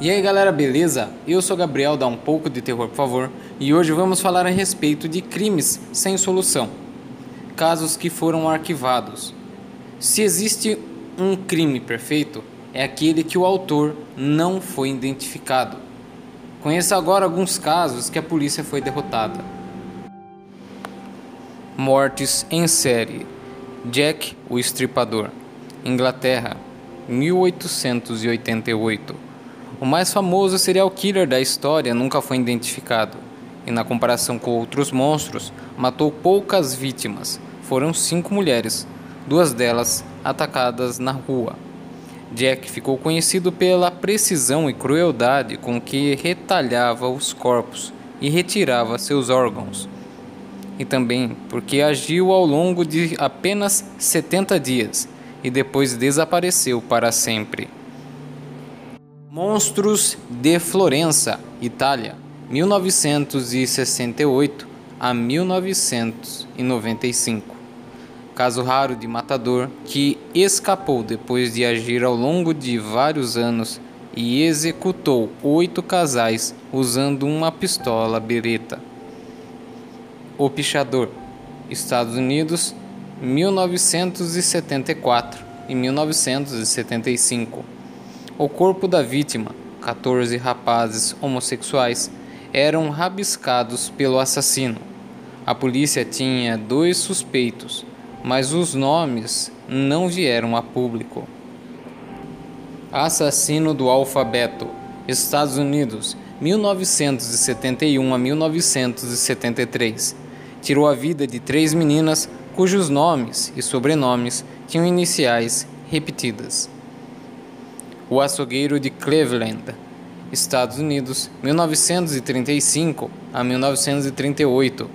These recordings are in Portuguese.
E aí galera, beleza? Eu sou Gabriel, dá um pouco de terror por favor, e hoje vamos falar a respeito de crimes sem solução, casos que foram arquivados. Se existe um crime perfeito, é aquele que o autor não foi identificado. Conheça agora alguns casos que a polícia foi derrotada. Mortes em série. Jack o Estripador, Inglaterra, 1888. O mais famoso serial killer da história nunca foi identificado, e na comparação com outros monstros, matou poucas vítimas. Foram cinco mulheres, duas delas atacadas na rua. Jack ficou conhecido pela precisão e crueldade com que retalhava os corpos e retirava seus órgãos. E também porque agiu ao longo de apenas 70 dias e depois desapareceu para sempre. Monstros de Florença, Itália, 1968 a 1995. Caso raro de matador que escapou depois de agir ao longo de vários anos e executou oito casais usando uma pistola beretta. O Pichador, Estados Unidos, 1974 e 1975. O corpo da vítima, 14 rapazes homossexuais, eram rabiscados pelo assassino. A polícia tinha dois suspeitos, mas os nomes não vieram a público. Assassino do Alfabeto, Estados Unidos, 1971 a 1973. Tirou a vida de três meninas cujos nomes e sobrenomes tinham iniciais repetidas. O Açougueiro de Cleveland, Estados Unidos, 1935 a 1938.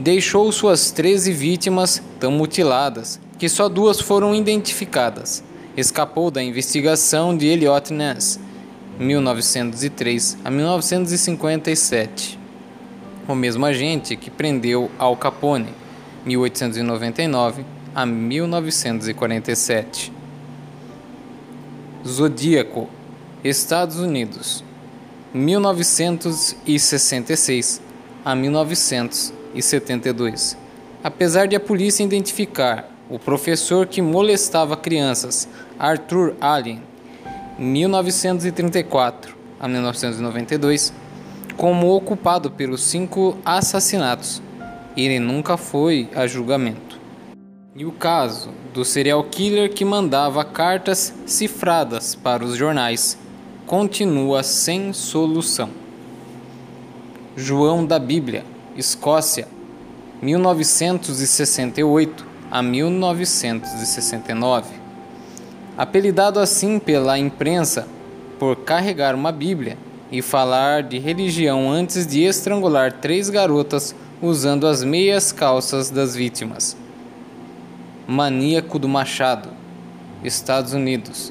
Deixou suas 13 vítimas tão mutiladas que só duas foram identificadas. Escapou da investigação de Elliot Ness, 1903 a 1957. O mesmo agente que prendeu Al Capone, 1899 a 1947. Zodíaco, Estados Unidos, 1966 a 1972. Apesar de a polícia identificar o professor que molestava crianças, Arthur Allen, 1934 a 1992, como ocupado pelos cinco assassinatos, ele nunca foi a julgamento. E o caso do serial killer que mandava cartas cifradas para os jornais continua sem solução. João da Bíblia, Escócia, 1968 a 1969. Apelidado assim pela imprensa por carregar uma Bíblia e falar de religião antes de estrangular três garotas usando as meias calças das vítimas. Maníaco do Machado, Estados Unidos,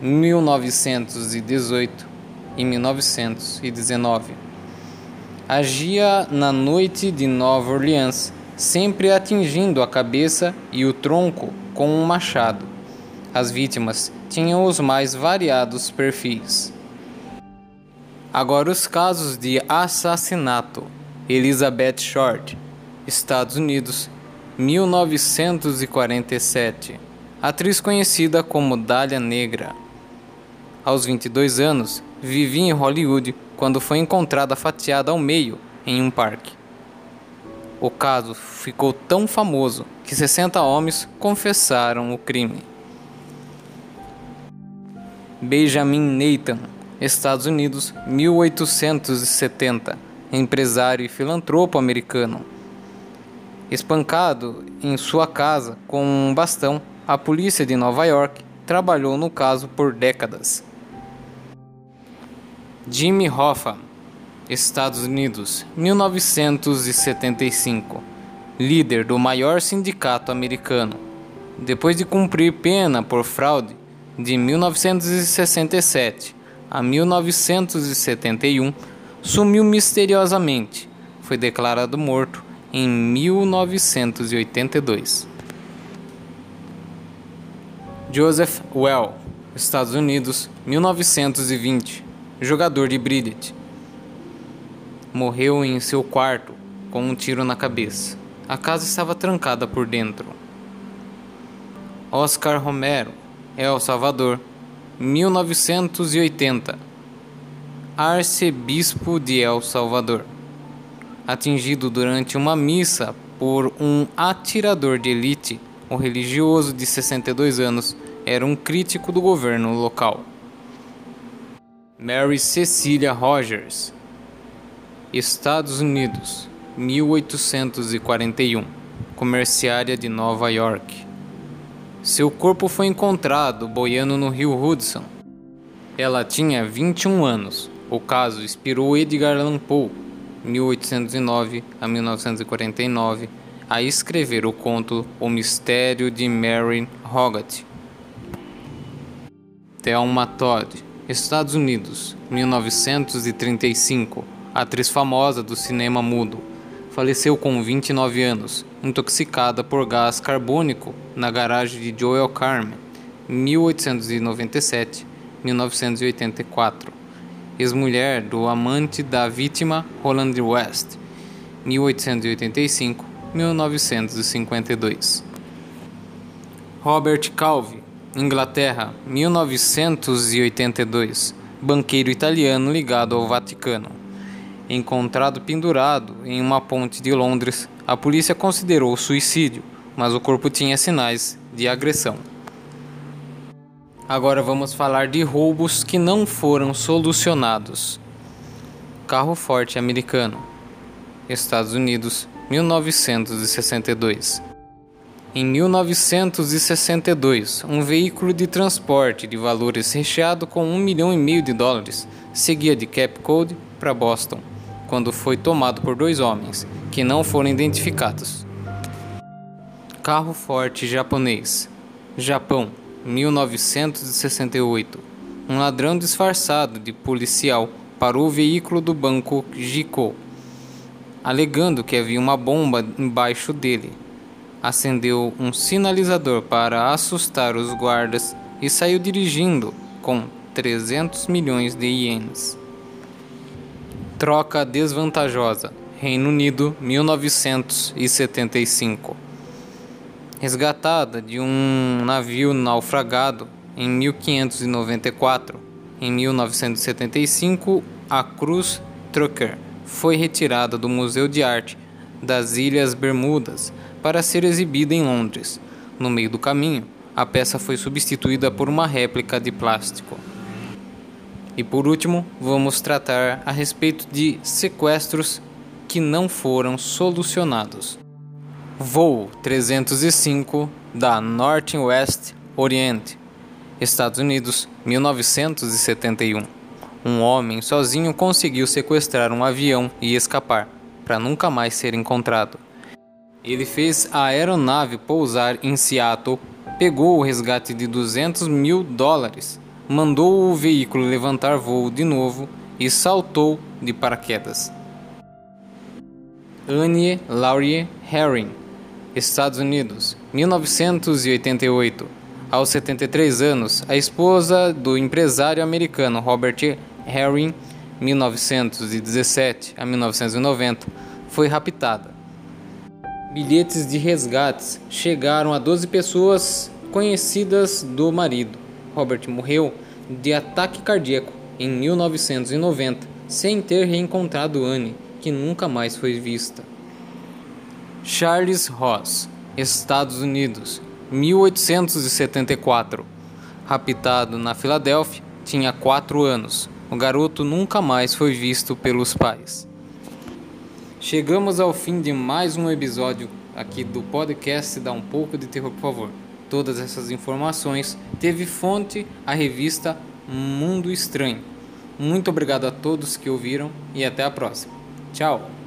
1918 e 1919. Agia na noite de Nova Orleans, sempre atingindo a cabeça e o tronco com um machado. As vítimas tinham os mais variados perfis. Agora os casos de assassinato. Elizabeth Short, Estados Unidos, 1947. Atriz conhecida como Dália Negra. Aos 22 anos, vivia em Hollywood quando foi encontrada fatiada ao meio em um parque. O caso ficou tão famoso que 60 homens confessaram o crime. Benjamin Nathan, Estados Unidos, 1870, empresário e filantropo americano Espancado em sua casa com um bastão, a polícia de Nova York trabalhou no caso por décadas. Jimmy Hoffa, Estados Unidos, 1975, líder do maior sindicato americano. Depois de cumprir pena por fraude de 1967 a 1971, sumiu misteriosamente. Foi declarado morto em 1982. Joseph Well, Estados Unidos, 1920. Jogador de bridge. Morreu em seu quarto com um tiro na cabeça. A casa estava trancada por dentro. Oscar Romero, El Salvador, 1980. Arcebispo de El Salvador. Atingido durante uma missa por um atirador de elite, o religioso de 62 anos era um crítico do governo local. Mary Cecilia Rogers, Estados Unidos, 1841, comerciária de Nova York. Seu corpo foi encontrado boiando no rio Hudson. Ela tinha 21 anos. O caso inspirou Edgar Allan Poe, 1809 a 1949, a escrever o conto O Mistério de Mary Hogarth. Thelma Todd, Estados Unidos, 1935, atriz famosa do cinema mudo, faleceu com 29 anos, intoxicada por gás carbônico na garagem de Joel Carmen, 1897-1984. Ex-mulher do amante da vítima Roland West, 1885-1952. Robert Calvi, Inglaterra, 1982. Banqueiro italiano ligado ao Vaticano. Encontrado pendurado em uma ponte de Londres, a polícia considerou suicídio, mas o corpo tinha sinais de agressão. Agora vamos falar de roubos que não foram solucionados. Carro forte americano. Estados Unidos, 1962. Em 1962, um veículo de transporte de valores recheado com um milhão e meio de dólares seguia de Cape Cod para Boston, quando foi tomado por dois homens, que não foram identificados. Carro forte japonês. Japão, 1968. Um ladrão disfarçado de policial parou o veículo do banco Jico, alegando que havia uma bomba embaixo dele acendeu um sinalizador para assustar os guardas e saiu dirigindo com 300 milhões de ienes. Troca desvantajosa. Reino Unido, 1975. Resgatada de um navio naufragado em 1594, em 1975, a Cruz Trucker foi retirada do Museu de Arte das Ilhas Bermudas para ser exibida em Londres. No meio do caminho, a peça foi substituída por uma réplica de plástico. E por último, vamos tratar a respeito de sequestros que não foram solucionados. Voo 305 da Northwest Orient, Estados Unidos, 1971. Um homem sozinho conseguiu sequestrar um avião e escapar, para nunca mais ser encontrado. Ele fez a aeronave pousar em Seattle, pegou o resgate de 200 mil dólares, mandou o veículo levantar voo de novo e saltou de paraquedas. Annie Laurie Herring, Estados Unidos, 1988. Aos 73 anos, a esposa do empresário americano Robert Herring, 1917 a 1990, foi raptada bilhetes de resgates chegaram a 12 pessoas conhecidas do marido. Robert morreu de ataque cardíaco em 1990, sem ter reencontrado Anne, que nunca mais foi vista. Charles Ross, Estados Unidos, 1874. Raptado na Filadélfia, tinha 4 anos. O garoto nunca mais foi visto pelos pais. Chegamos ao fim de mais um episódio aqui do podcast Dá um pouco de terror, por favor. Todas essas informações teve fonte a revista Mundo Estranho. Muito obrigado a todos que ouviram e até a próxima. Tchau.